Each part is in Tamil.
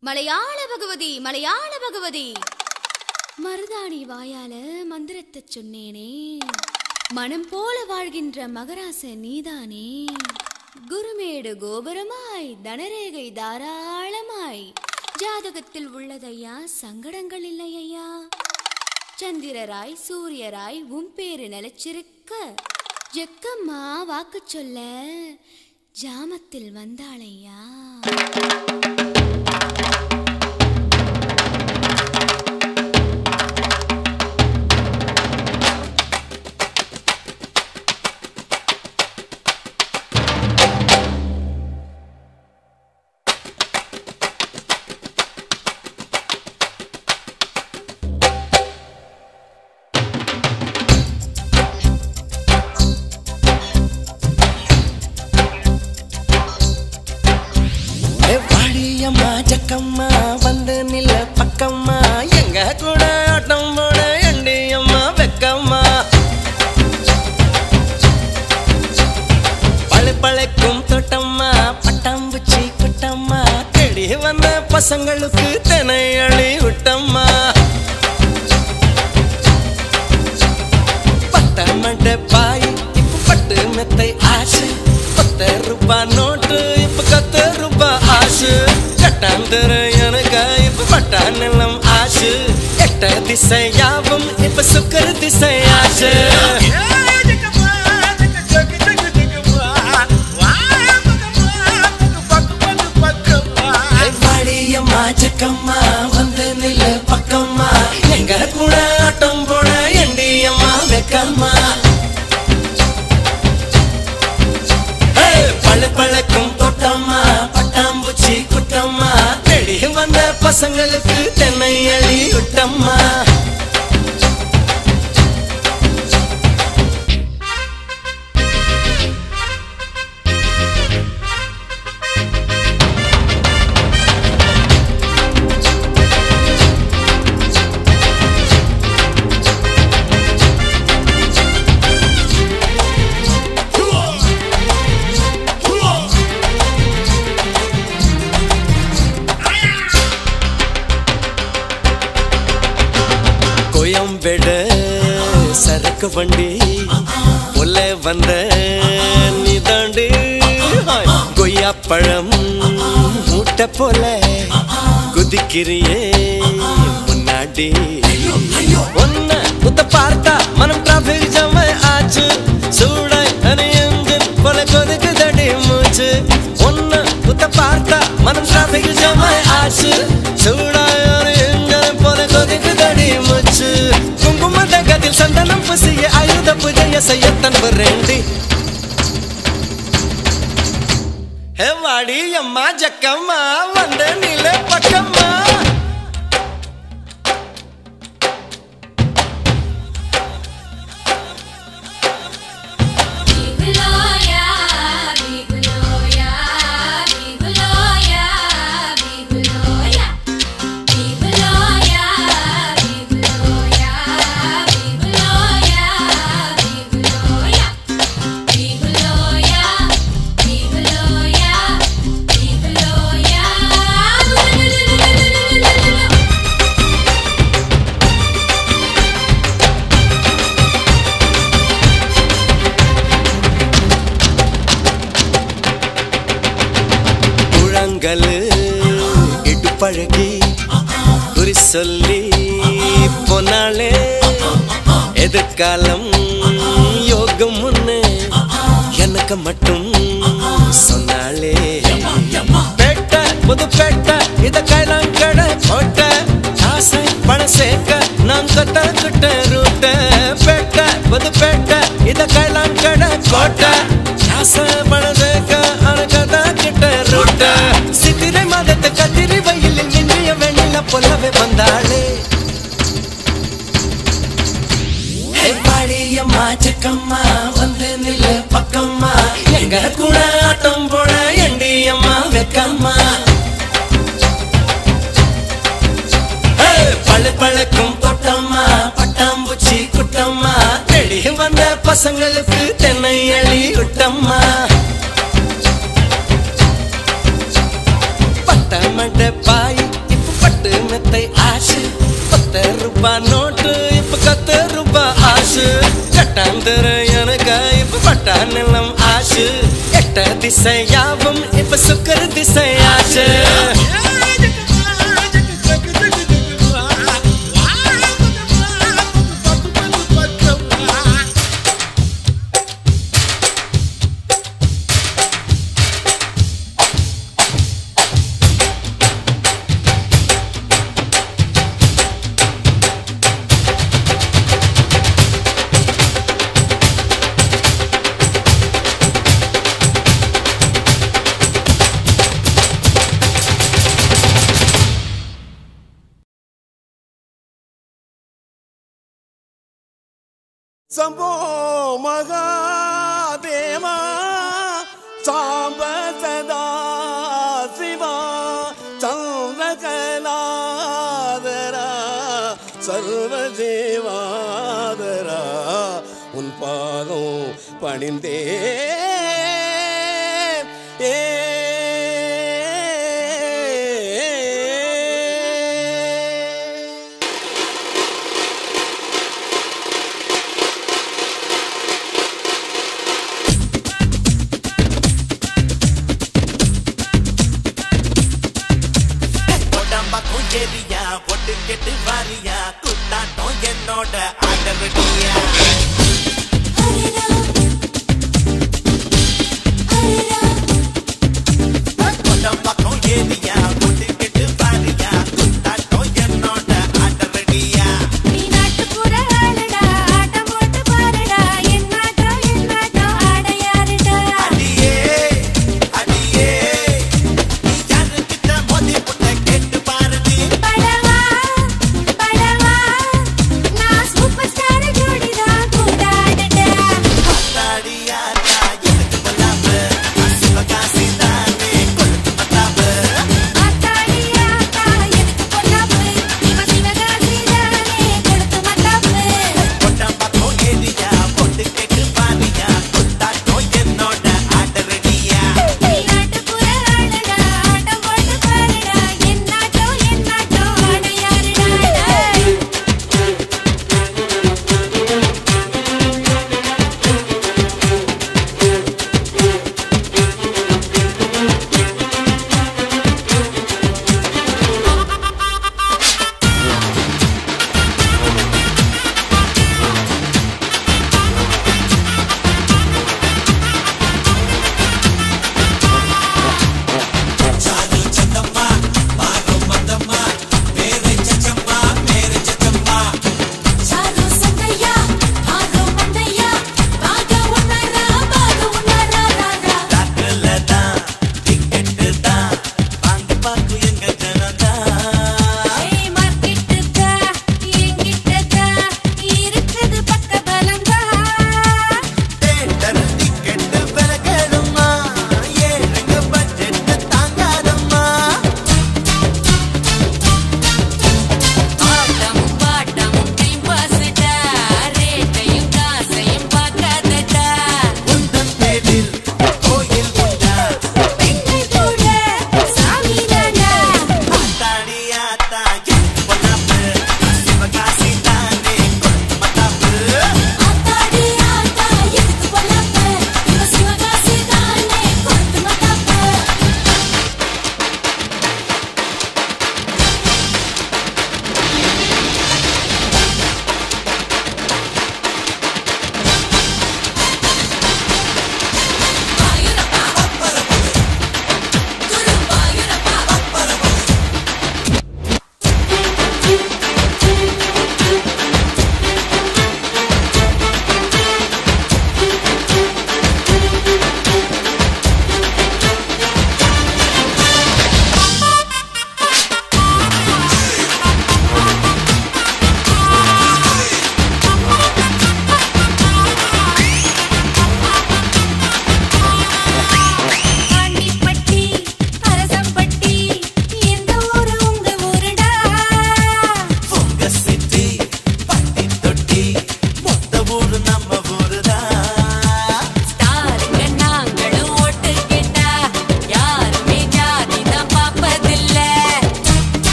மலையாள பகவதி மலையாள பகவதி. மருதாணி வாயால மந்திரத்தை சொன்னேனே. மனம் போல வாழ்கின்ற மகராச நீதானே. குருமேடு கோபுரமாய் தனரேகை தாராளமாய். ஜாதகத்தில் உள்ளதையா சங்கடங்கள் இல்லையா சந்திரராய் சூரியராய் உம்பேறு பேரு நிலச்சிருக்க. ஜெக்கம்மா வாக்கு சொல்ல. ஜாமத்தில் வந்தாளையா? Thank you.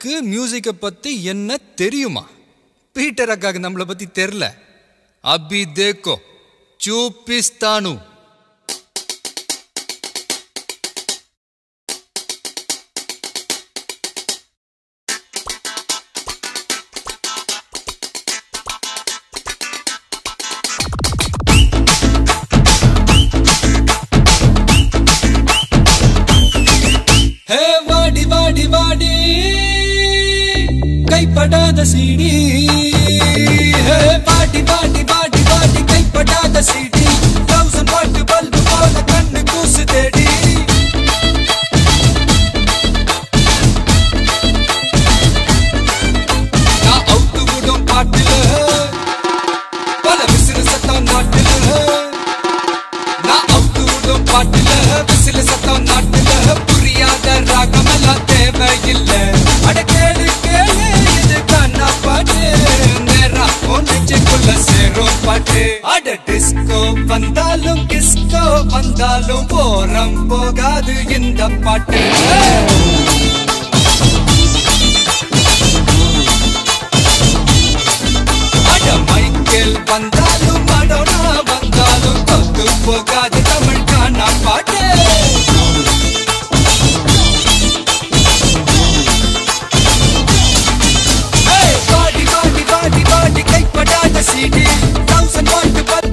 எனக்கு மியூசிக்கை பற்றி என்ன தெரியுமா? பீட்டர் அக்காவுக்கு நம்மளை பற்றி தெரில. அபி தேக்கோ சூப்பிஸ்தானு. Hey, Vadi, Vadi, Vadi. கைப்படாத சீடி. பாட்டி பாட்டி பாட்டி பாட்டி கைப்படாத சீடி. தௌசண்ட் பாட்டு பல்பு போல கண்ணு கூசு தேடி. அவுத்து விடும் பாட்டுல. பல விசிறு சத்தம் நாட்டுல. நான் அவுத்து விடும் பாட்டுல. விசிறு புரியாத ராகமெல்லாம் தேவையில்லை. உள்ள சேரும் பாட்டு அட டிஸ்கோ வந்தாலும் கிஸ்கோ வந்தாலும் போரம் போகாது இந்த பாட்டு. அட மைக்கேல் வந்தாலும் மடோனா வந்தாலும் தொத்து போகாது தமிழ் காணா CD, thousand one to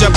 పూజ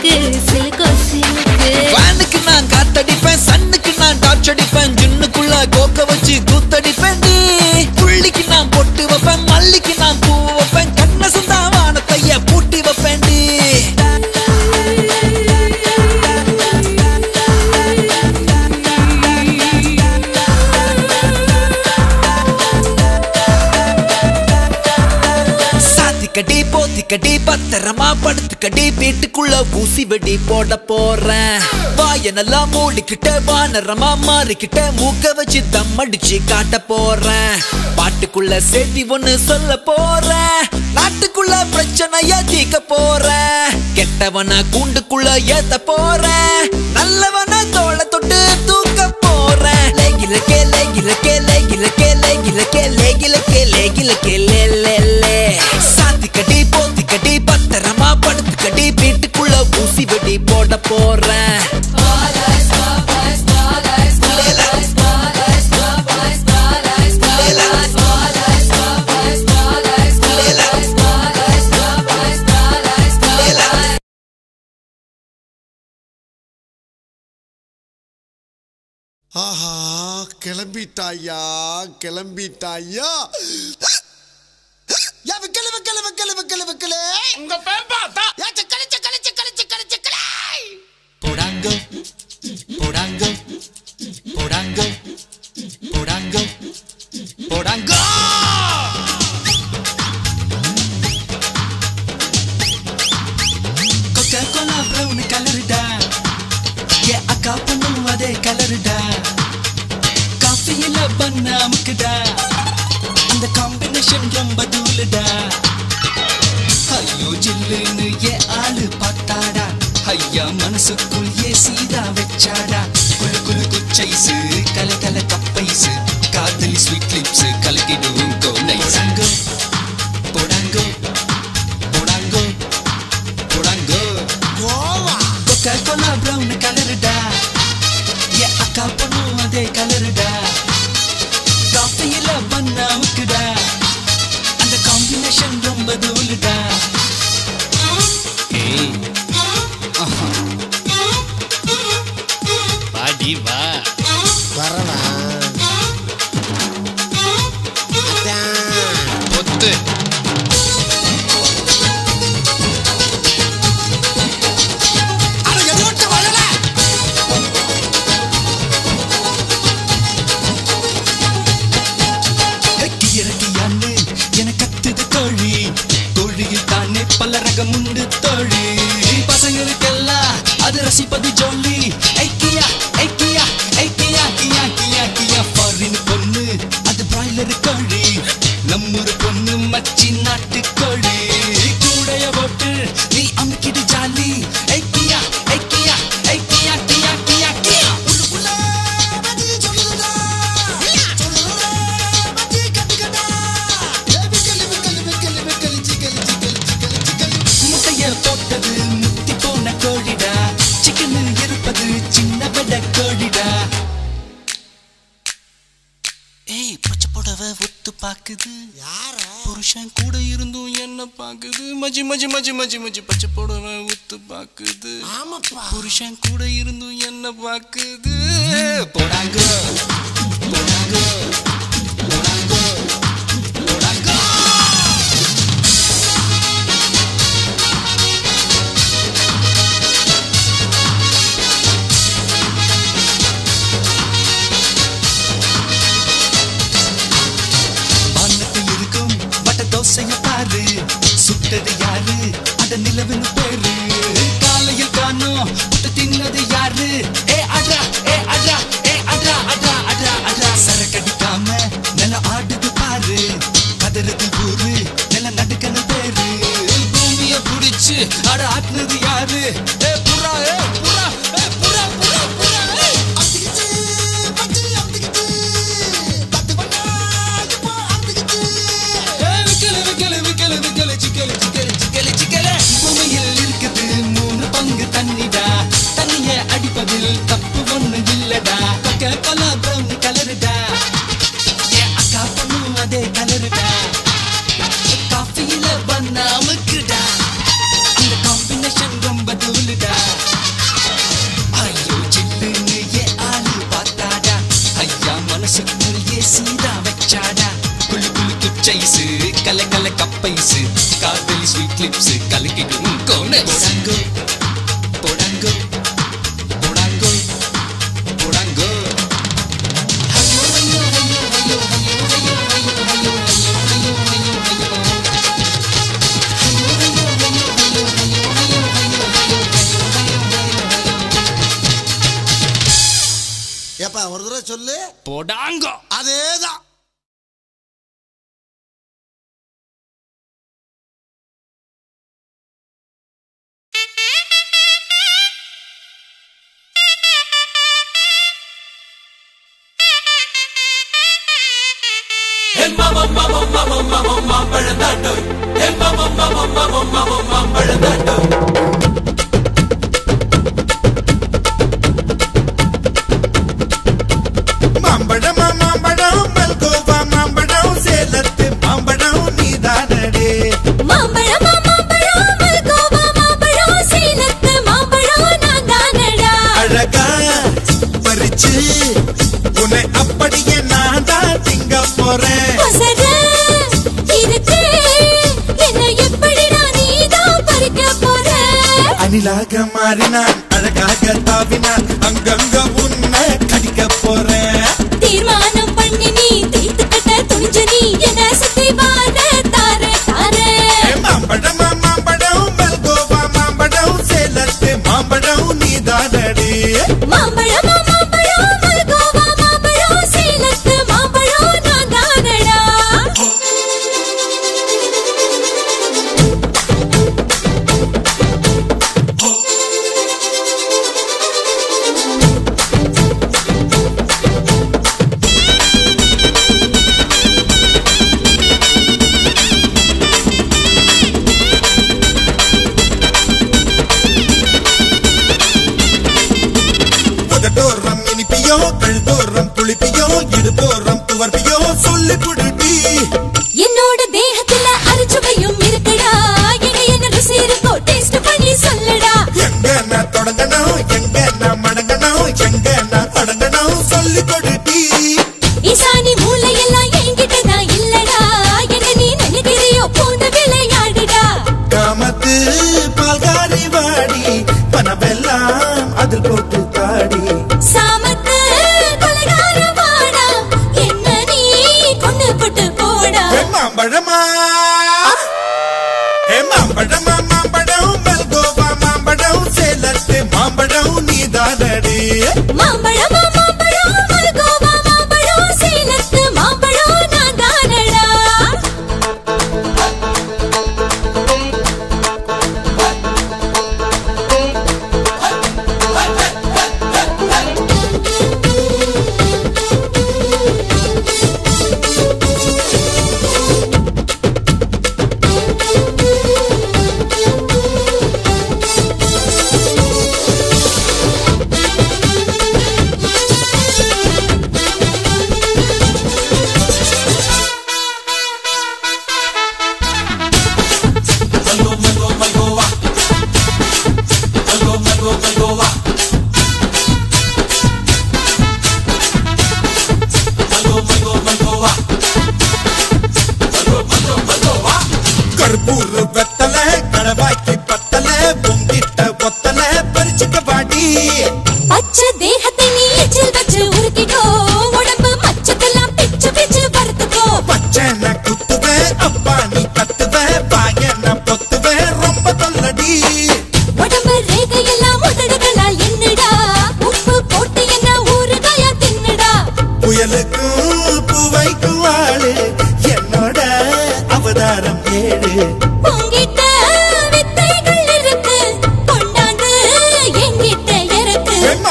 சிலுக்கு சிலுக்கு சிலுக்கு. நான் காத்தடிப்பேன் சன்னுக்கு நான் டார்ச் அடிப்பேன். அக்கடி வீட்டுக்குள்ள ஊசி வெடி போட போறேன். வாயனெல்லாம் மூடிக்கிட்ட வானரமா மாறிக்கிட்ட மூக்க வச்சு தம் அடிச்சு காட்ட போறேன். பாட்டுக்குள்ள சேர்த்தி ஒண்ணு சொல்ல போறேன். நாட்டுக்குள்ள பிரச்சனைய தீக்க போறேன். கெட்டவனா கூண்டுக்குள்ள ஏத்த போறேன். நல்லவனா தோள தொட்டு தூக்க போறேன். லேகில கே லேகில கே லேகில கே லேகில கே லேகில கே லேகில கே கத்த போறேன் ஆஹா கிளம்பிட்டாயா கிளம்பிட்டாயா? கிளவு கிளவு கிளவு கிளவு கிளவு கிளவு உங்க பேர் பார்த்தா. கழிச்ச porango, porango, porango, porango, porango. Coca-Cola brown color da, yeah akka pannum adhe color da. Coffee illa banna mukda, அந்த combination ரொம்ப தூளுடா. ஐயோ ஜில்லுன்னு என் மனசுக்குள் ஏ சீதா வச்சாடா? குலு குழு குச்சைசு கல கல கப்பைசு. காதலி ஸ்வீட் லிப்ஸ் கலக்கிடுவோம் கோனை சங்க Marina.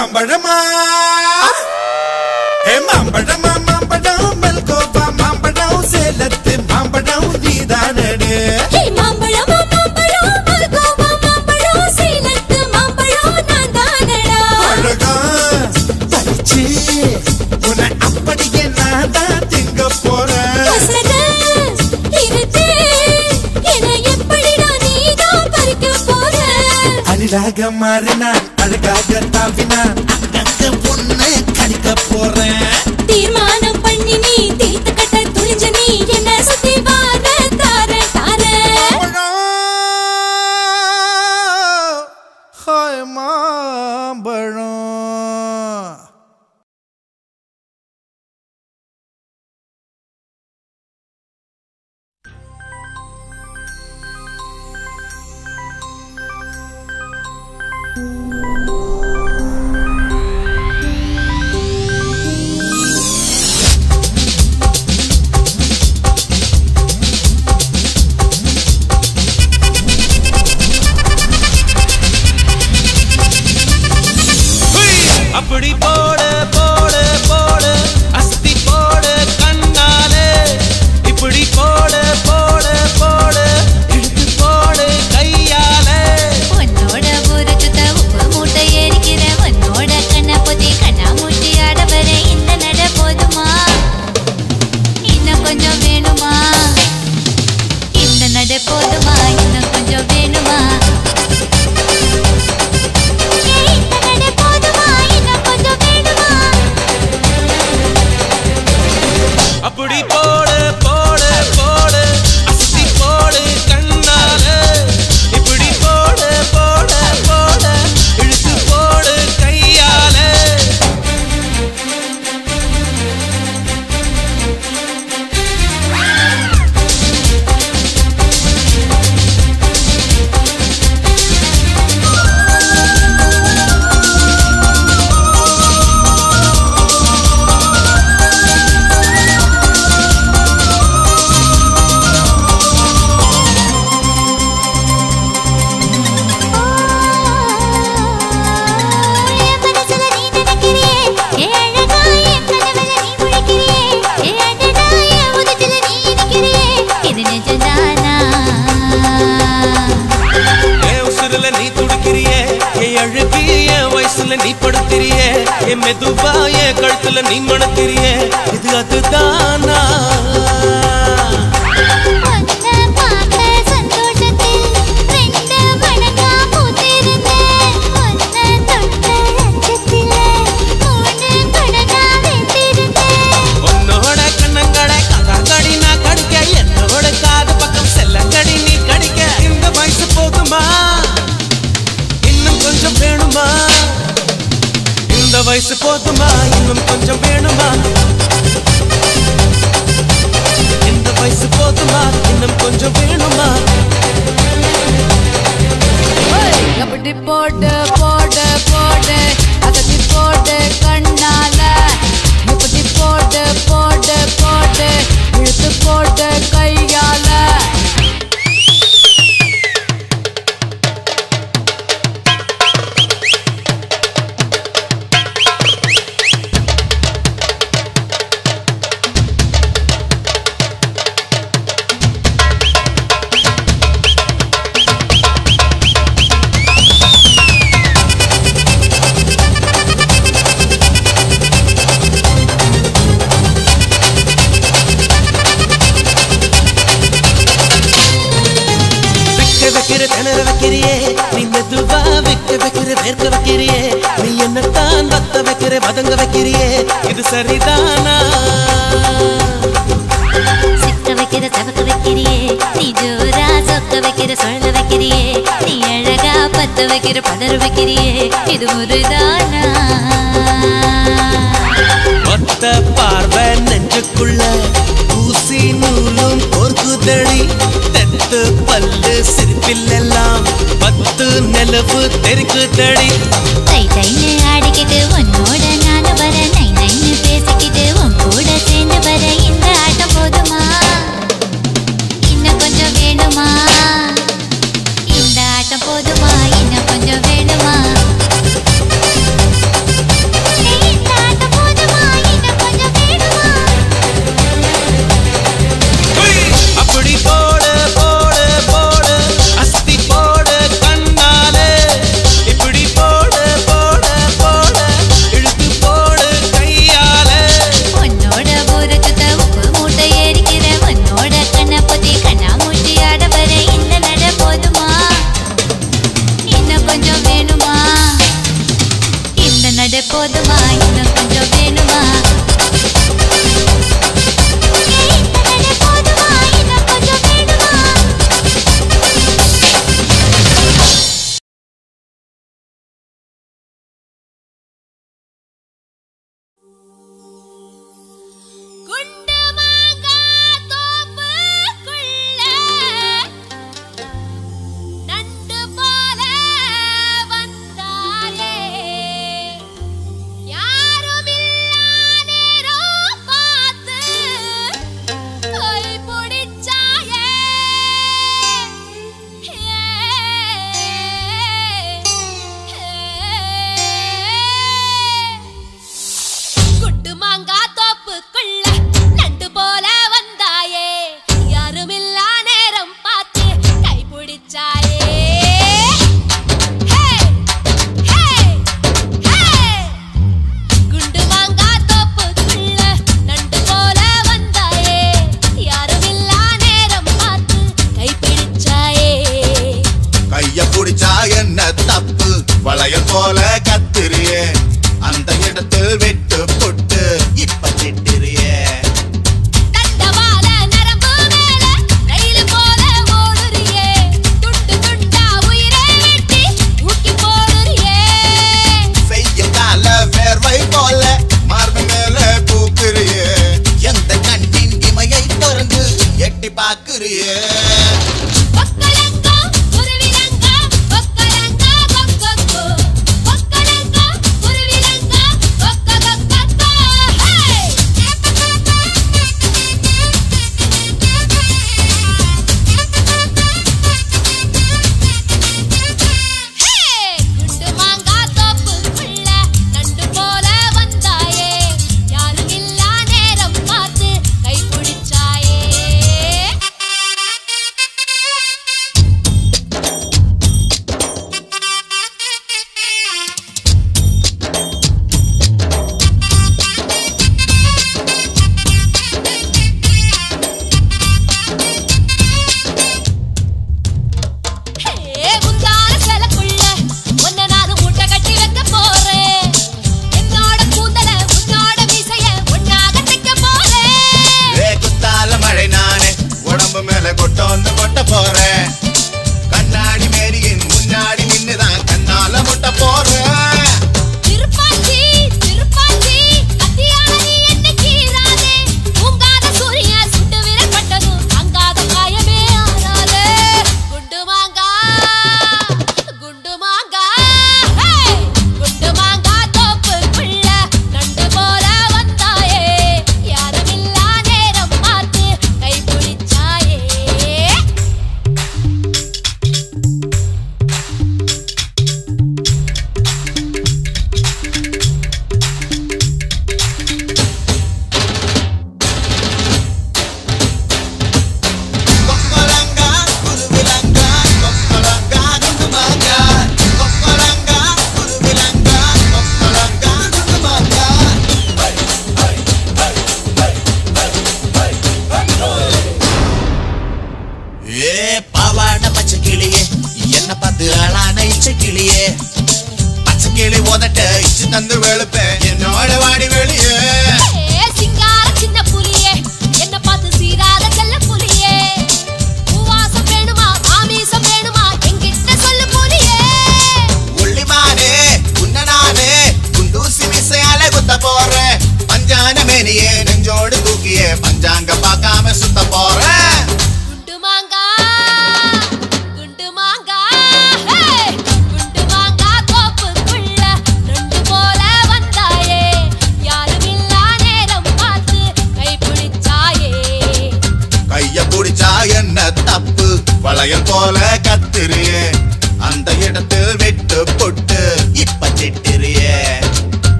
மாம்பழமா ஏ மாம்பழமா அழகாக மாறினா அழகாக தாவினா அங்கங்க பொண்ணு கடிக்க போறேன். கொஞ்சம் வேணுமா? போட்டு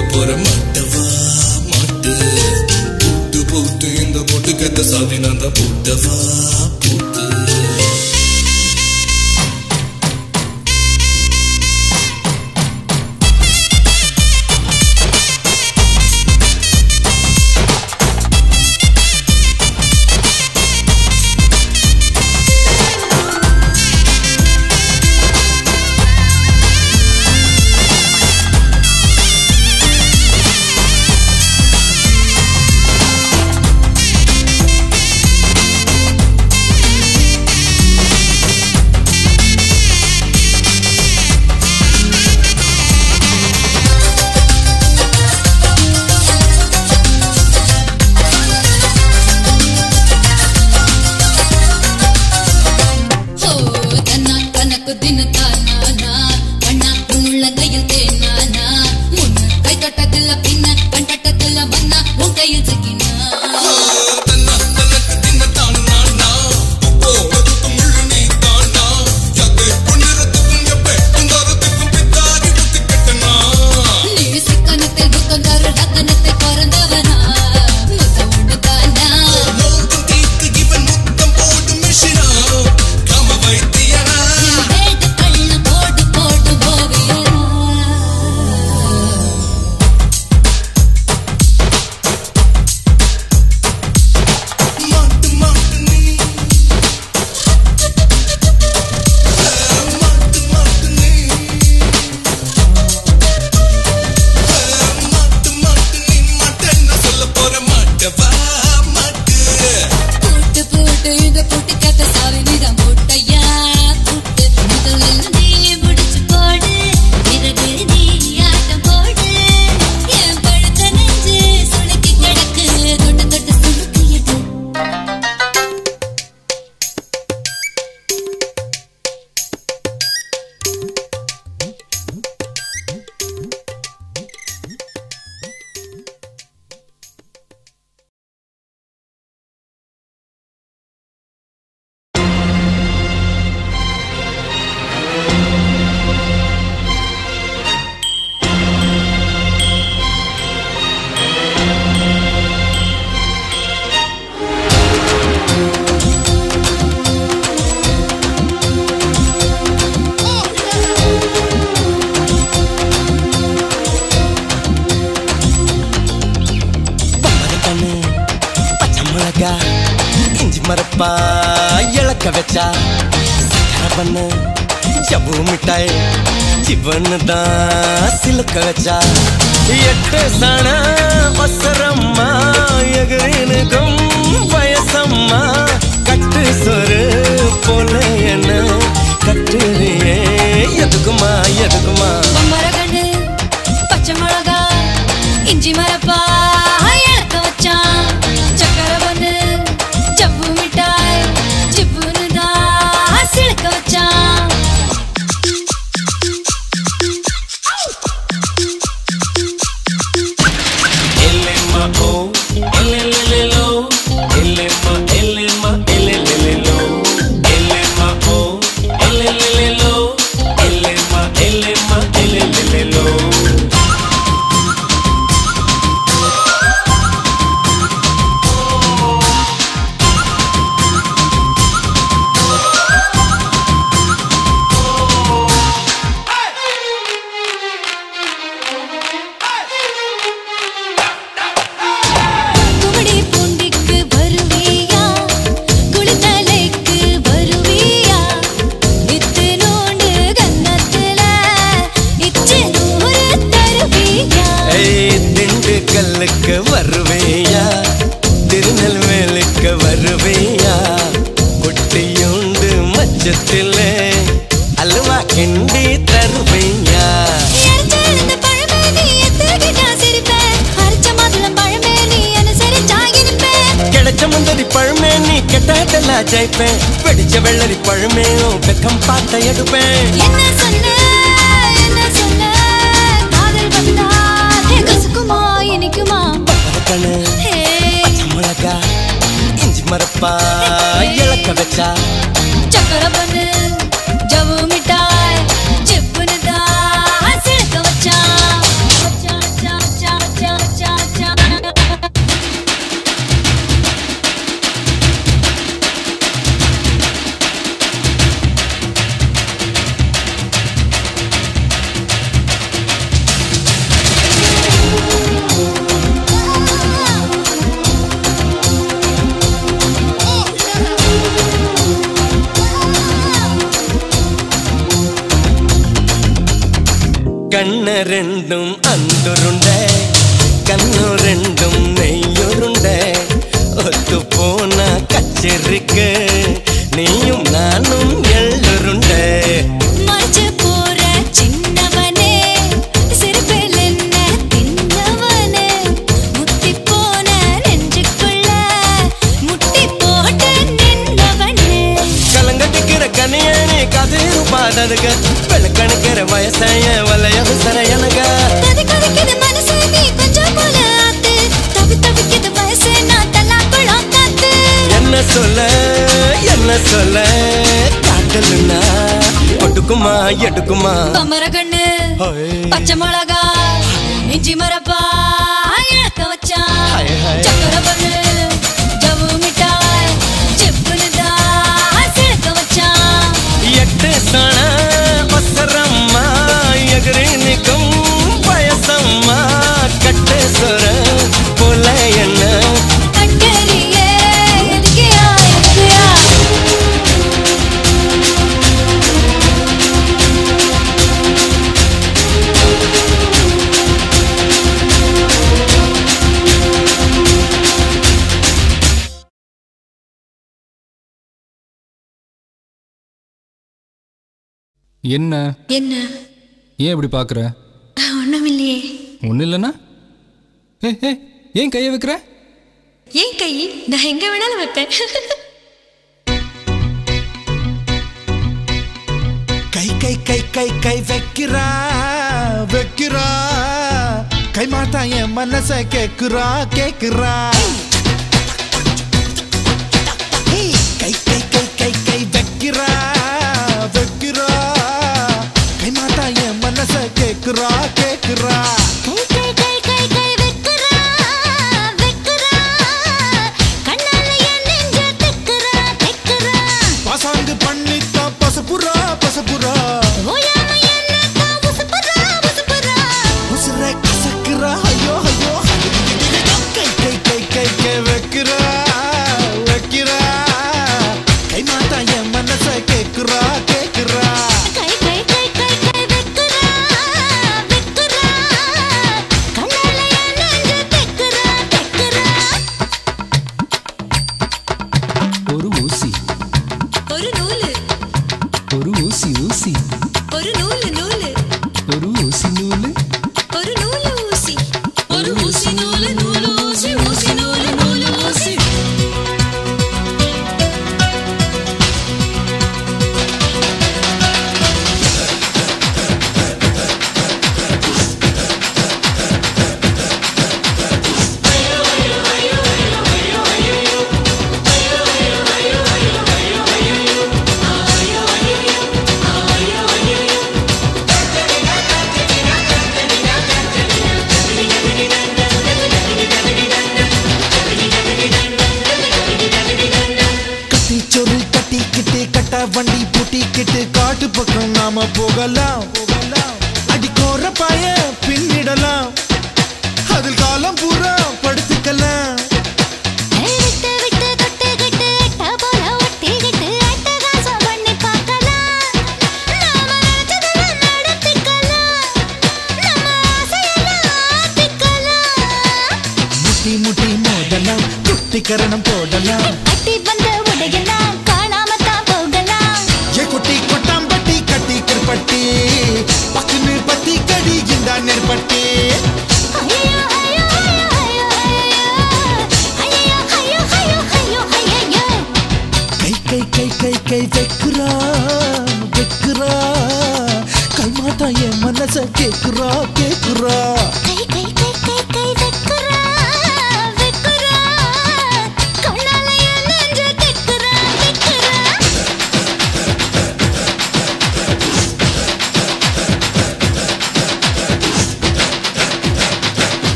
சொல்ல போற மாட்டவா மாட்டு. போட்டு போட்டு இந்த போட்டுக்கு எந்த சாதி நான் போட்டவா போட்டு என்ன? என்ன? ஏன் இப்படி பார்க்குற? ஒன்றும் இல்லையே ஒன்றும் இல்லைன்னா? ஏன் கையை வைக்கிற? ஏன் கை? நான் எங்கே வேணாலும் வைப்பேன். கை கை கை கை கை வைக்கிறா வைக்கிறா. கை மாத்தா என் மனசை கேட்குறா கேட்குறா kekra, kekra.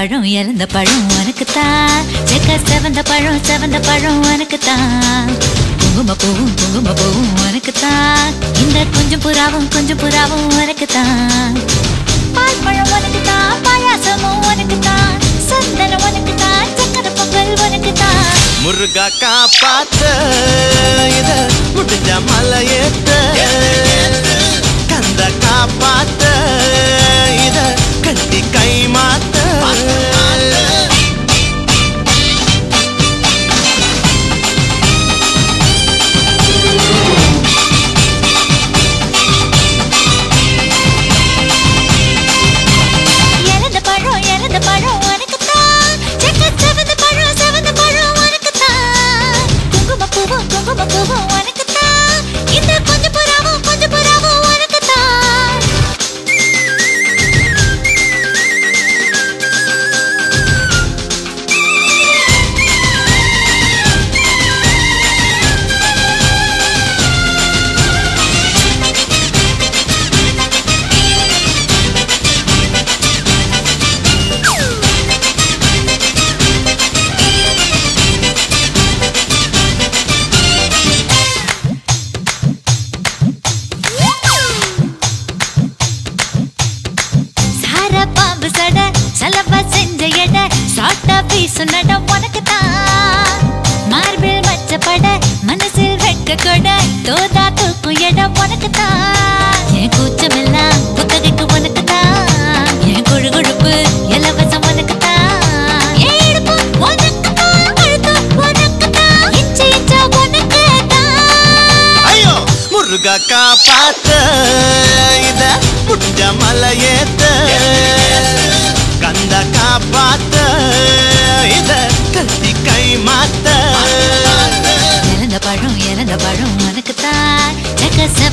பழம் இறந்த பழம் உனக்குத்தான். செக்க செவந்த பழம் செவந்த பழம் உனக்குத்தான். குங்கும பூவும் குங்கும பூவும் உனக்குத்தான். இந்த கொஞ்சம் புறாவும் கொஞ்சம் புறாவும் உனக்குத்தான். பால் பழம் உனக்குத்தான் பாயாசமும் உனக்குத்தான். சந்தனம் உனக்குத்தான் சக்கரை பொங்கல் உனக்குத்தான். முருகா காப்பாத்த இத முடிஞ்ச மலையேத்த. அந்த காப்பாத்த. இத கட்டி கை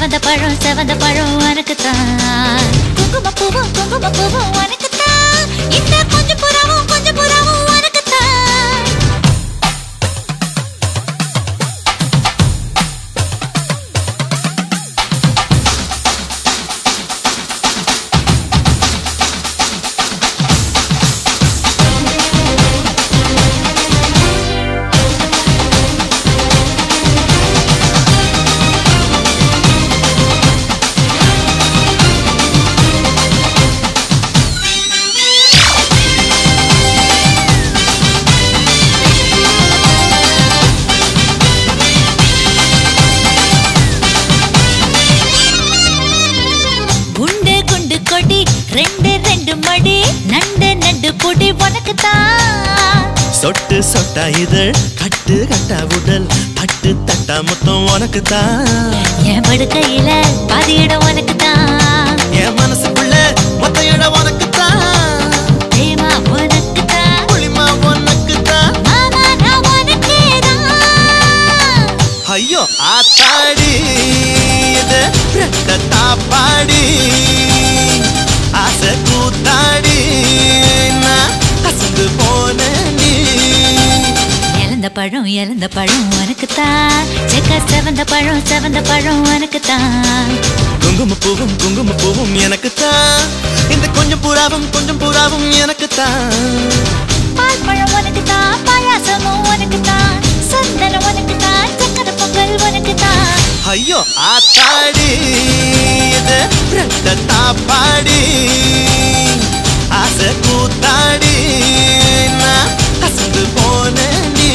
செவந்த பழம் செவந்த பழம் உனக்குத்தான் குங்கும பூவும் குங்கும பொடி உனக்குத்தான் சொட்டு சொட்டா இதழ் கட்டு கட்டா உடல் தட்டு தட்டா மொத்தம் உனக்கு தான் என் படுக்கையில பாதி இடம் உனக்குத்தான் என் மனசுக்குள்ள மொத்த இடம் உனக்குத்தான் ஐயோ ஆத்தாடி இது ரெட்ட தாப்பாடி. ஆசை கூத்தாடி நான் அசந்து போனேன்டி. இழந்த பழம் இழந்த பழம் உனக்குத்தான். செக்க செவந்த பழம் செவந்த பழம் உனக்குத்தான். குங்கும பூவும் குங்கும பூவும் எனக்கு தான் இந்த கொஞ்சம் புறாவும் கொஞ்சம் புறாவும் எனக்கு தான் பால் பழம் உனக்குத்தான் பாயாசமும் உனக்குத்தான். சந்தனம் உனக்குத்தான் சக்கரை உனக்கு தான் ஐயோ ஆத்தாடி இது ரெட்ட தாப்பாடி. ஆசை கூத்தாடி நான் அசந்து போனேன்டி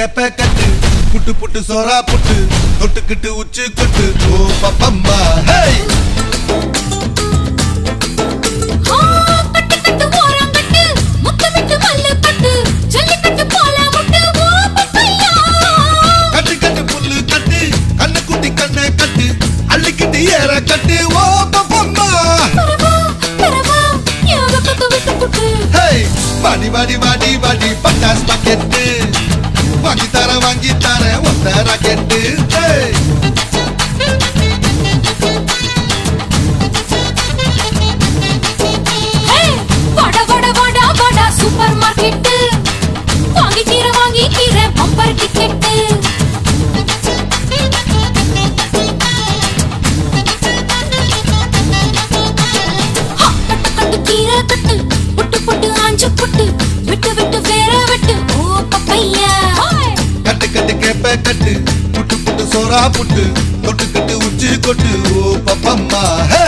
கேப்ப கட்டு புட்டு புட்டு சோரா புட்டு தொட்டுக்கிட்டு உச்சு கொட்டு. ஓ பப்பம்மா. ஹேய் புட்டு சோறா புட்டு தொட்டுக்கிட்டு உச்சி கொட்டு ஓ பப்பம்மா ஹே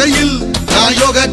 வகையில் நான் யோக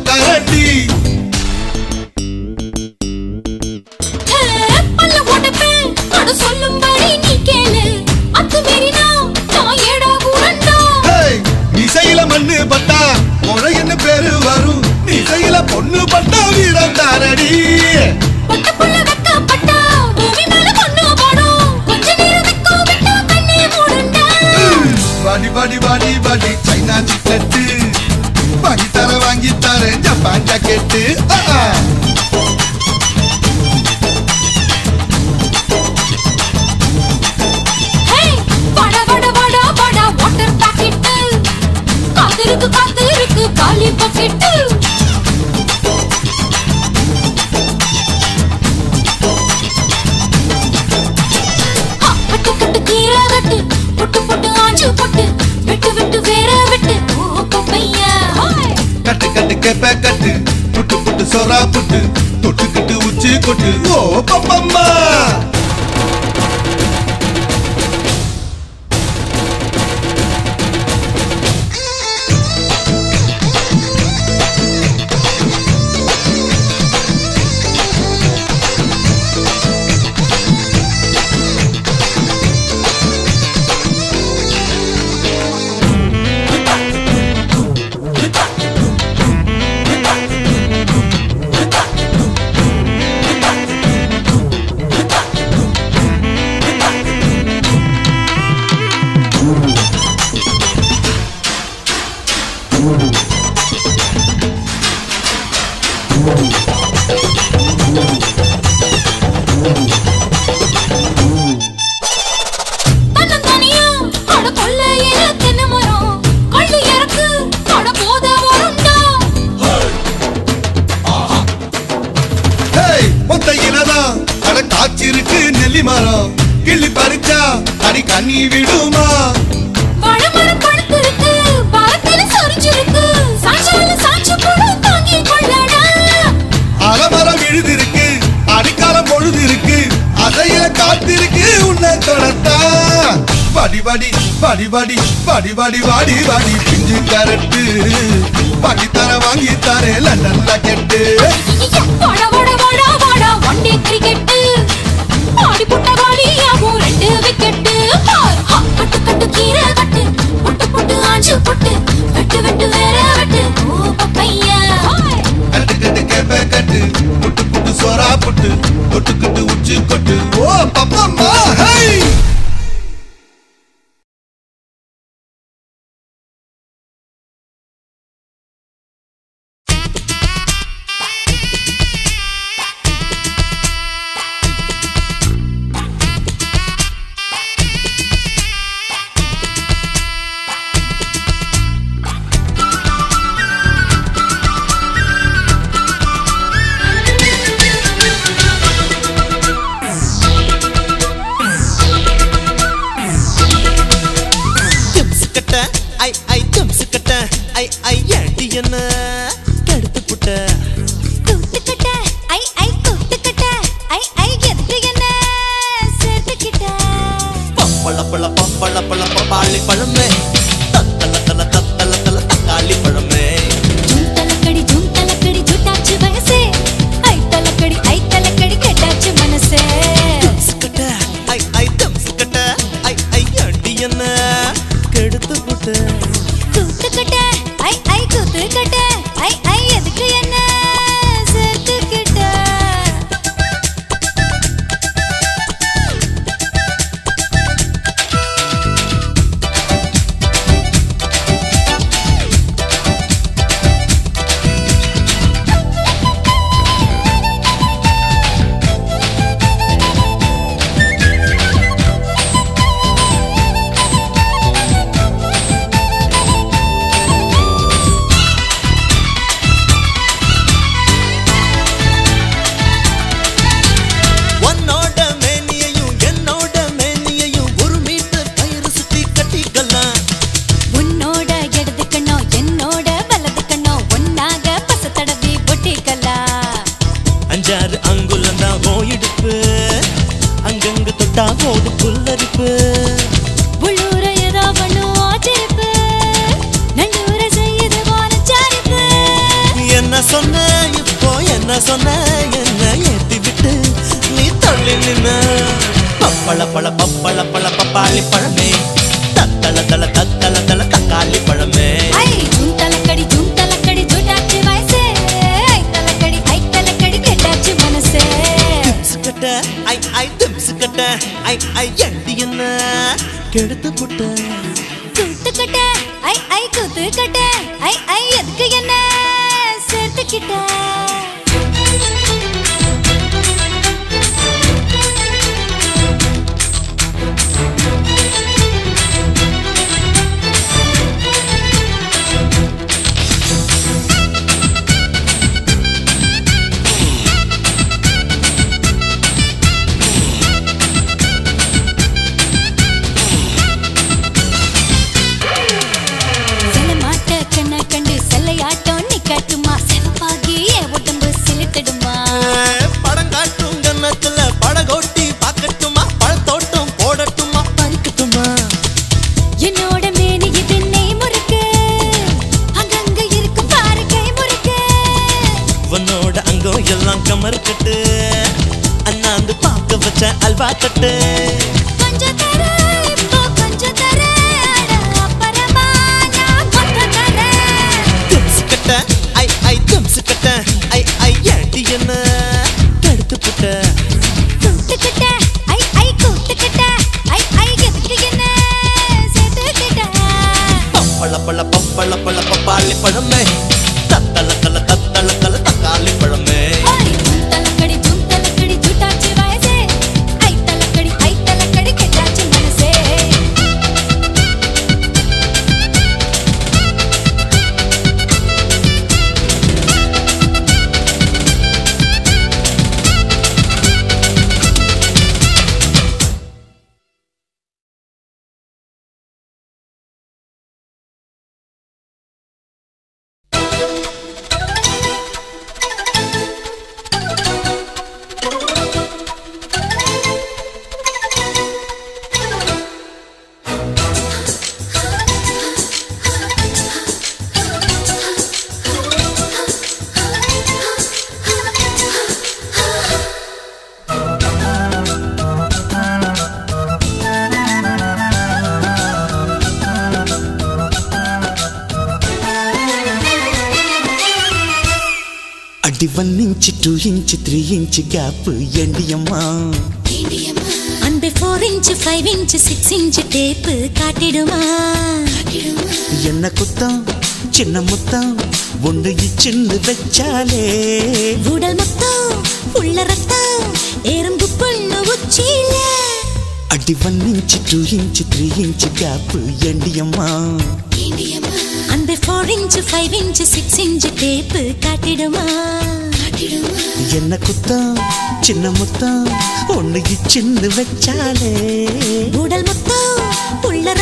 day. கேப்பு ஏண்டியம்மா அந்த four inch five inch six inch tape காட்டிடுமா? என்ன குத்தம்? சின்ன முத்தம்? ஒன்று இச்சின்னு வச்சாலே. உடல் மொத்தம் உள்ள ரத்தம் எறும்பு பொண்ணு உச்சியில. அடி one inch two inch three inch gap ஏண்டியம்மா அந்த four inch five inch six inch tape காட்டிடுமா? என்ன குத்தம்? சின்ன முத்தம்? ஒண்ணு சின்ன வச்சாலே. உடல் முத்தம் உள்ள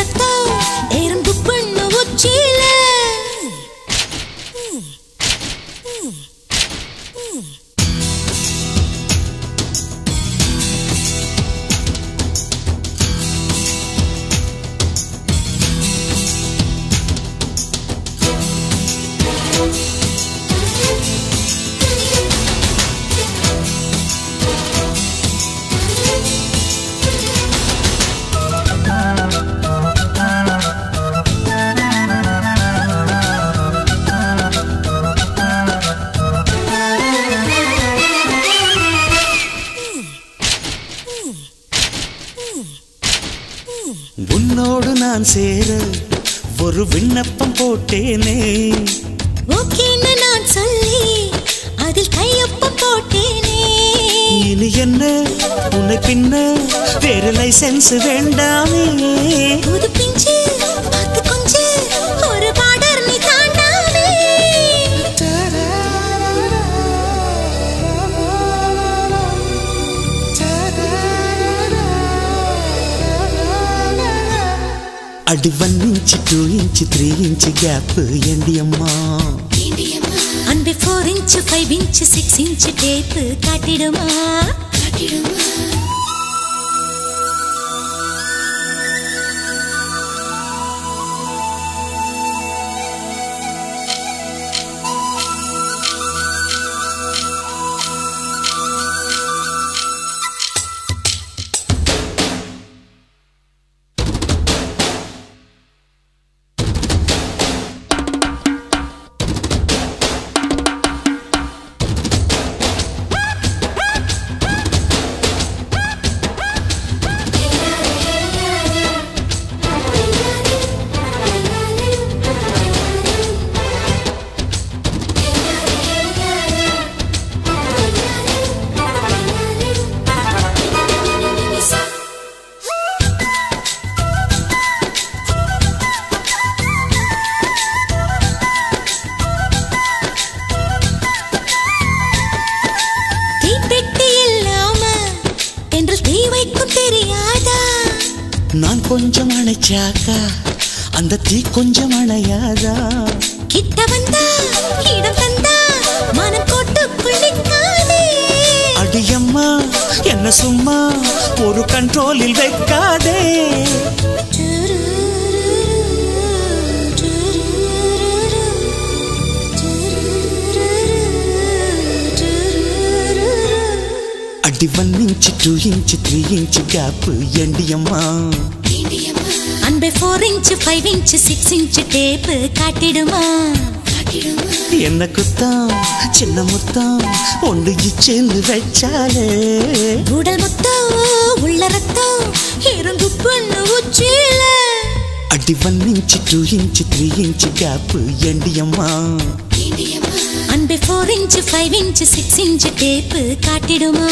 ஏந்தியம்மா அந்த four inch five inch six inch tape காட்டிடுமா? చిన్న కుత్తం చిన్న ముత్తం ఒండు ఇచ్చేందు వెచ్చాలే ఉడనొత్తం ఉళ్ళ రక్తం ఎరుగు పన్ను ఉచ్చేలే అడి one inch two inch three inch gap ఎండి అమ్మా அன்பு four inch five inch six inch tape காட்டிடுமா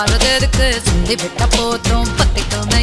வாழ்றதுக்கு சொல்லி விட்ட போதும் பத்திக்குமே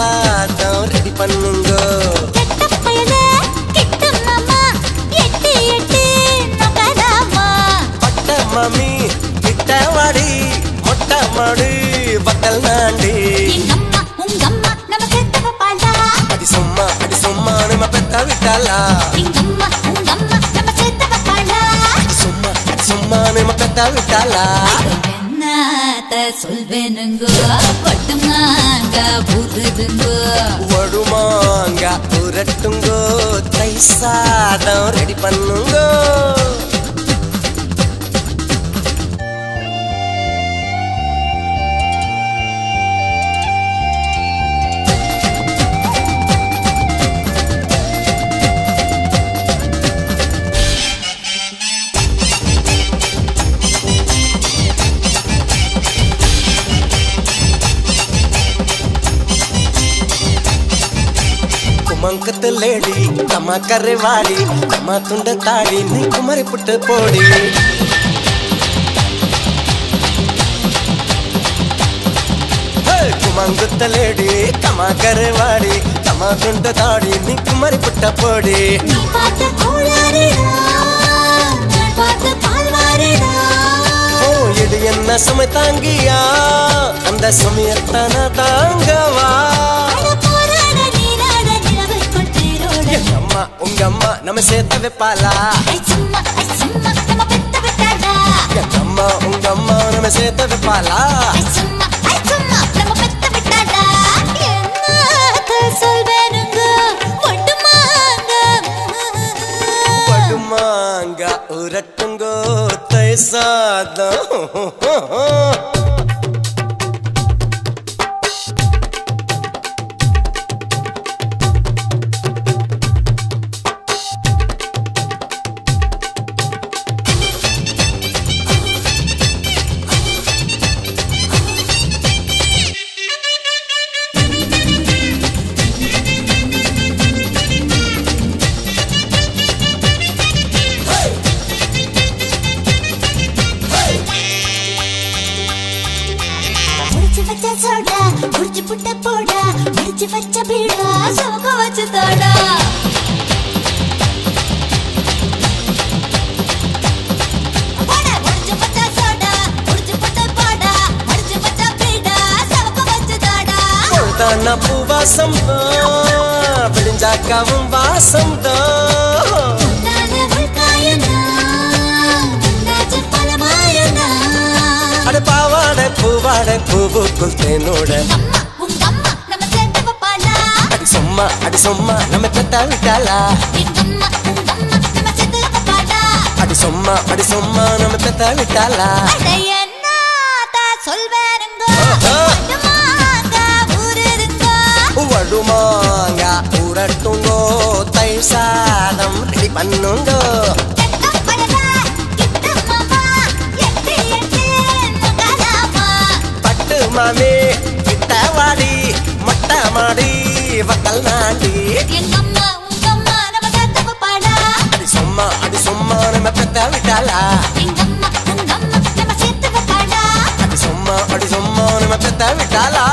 சாதம் ரெடி பண்ணுங்கோ. பயலே கிட்ட வாடி மொட்டை மாடு பக்கல் நாண்டி. அடி சும்மா அடி சும்மா நம்ம பெத்த விட்டாளா? சும்மா அடி சும்மா நம்ம பெத்த விட்டாளா? என்னத்த சொல்வேனுங்கோ. பட்டுமாங்க புதுதுங்கோ வடுமாங்கா உரட்டுங்கோ. தை சாதம் ரெடி பண்ணுங்கோ. அம்மா கரை வாடி அம்மா துண்ட தாடி நீ குமரி புட்டு போடி. குமங்குத்த லேடி கமா கரை வாடி கமா துண்ட தாடி நீ குமரி புட்ட போடி. இது என்ன சுமை தாங்கியா? அந்த சுமையத்தான தாங்கவா? எங்கம்மா நம்ம சேர்த்து வைப்பாளா? எங்கம்மா சும்மா நம்ம உங்க அம்மா நம்ம வைப்பாளா? படுமாங்க உரட்டுங்கோ தை சாதம். பூவாசம் தான் விடிஞ்சாக்காவும் வாசம் தான். அட பாவாடை பூவாடை பூவுக்குள் தேனோட? அடி சும்மா அடி சும்மா நம்ம பெத்த விட்டாளா? அடி சும்மா அடி சும்மா நம்ம பெத்த விட்டாளா வடுமாங்க உரட்டுங்கோ தை சாதம் ரெடி பண்ணுங்கோ. பட்டு மாமி கிட்ட வாடி மட்ட மாடி வக்கல் நாடி எங்கம்மா, அடி சும்மா அடி சும்மா நம்ம பெத்த விட்டாளா? அடி சும்மா அடி சும்மா நம்ம பெத்த விட்டாளா?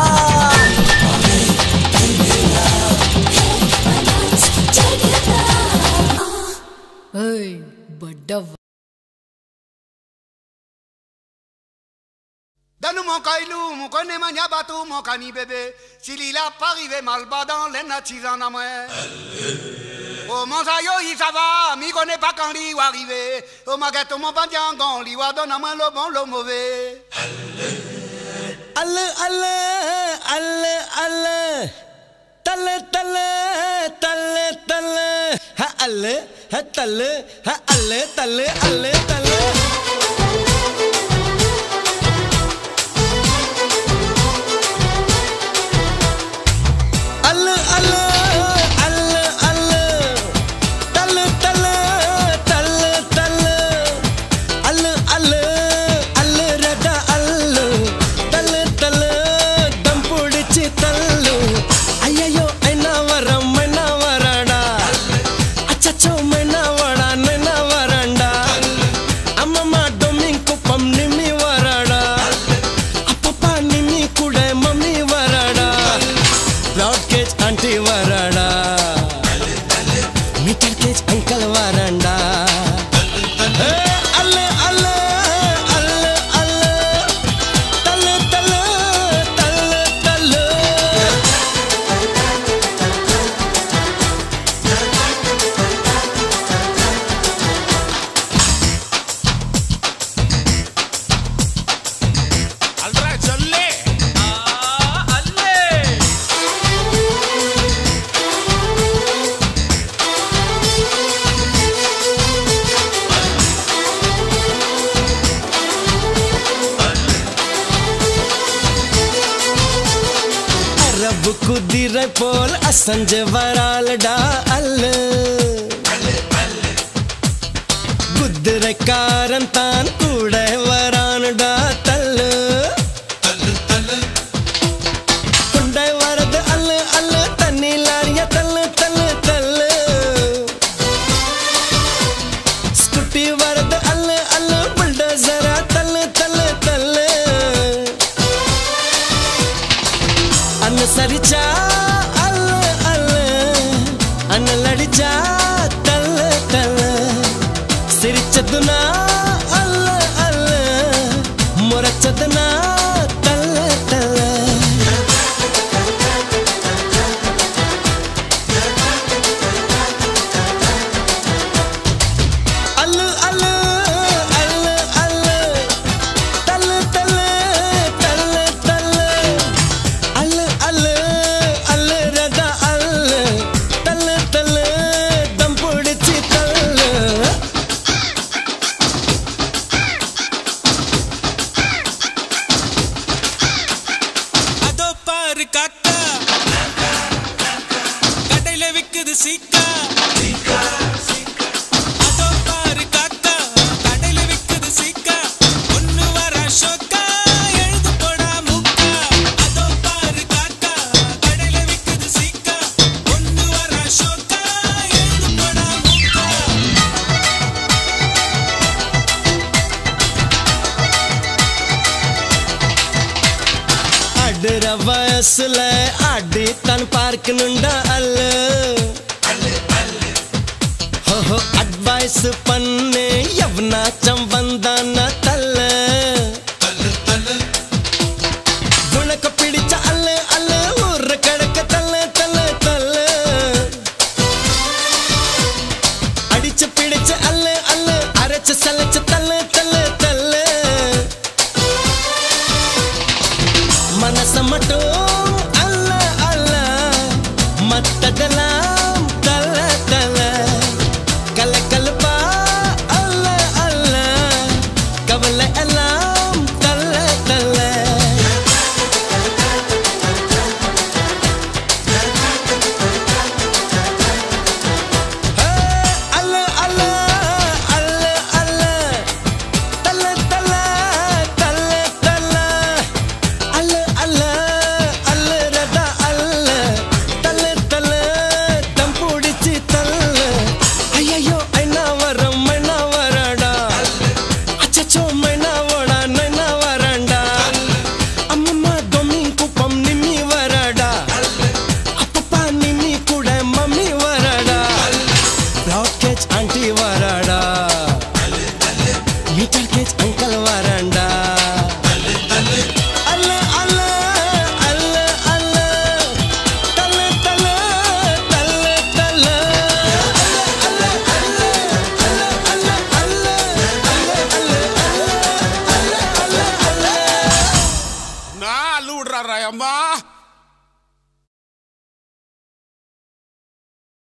Prenez mania bateau, mon cani bébé. S'il il a pas arrivé mal bas dans les natisans à moi. Oh mon sayo, il ça va, mi connaît pas quand l'y arrivé. Oh ma gâteau, mon pandian, quand l'y va donner à moi le bon, le mauvais. Allez, allez, allez, allez. Talle, talle, talle, talle. Ha, allez, ha, talle, ha, allez, talle, allez, talle. Pole அசஞ்ச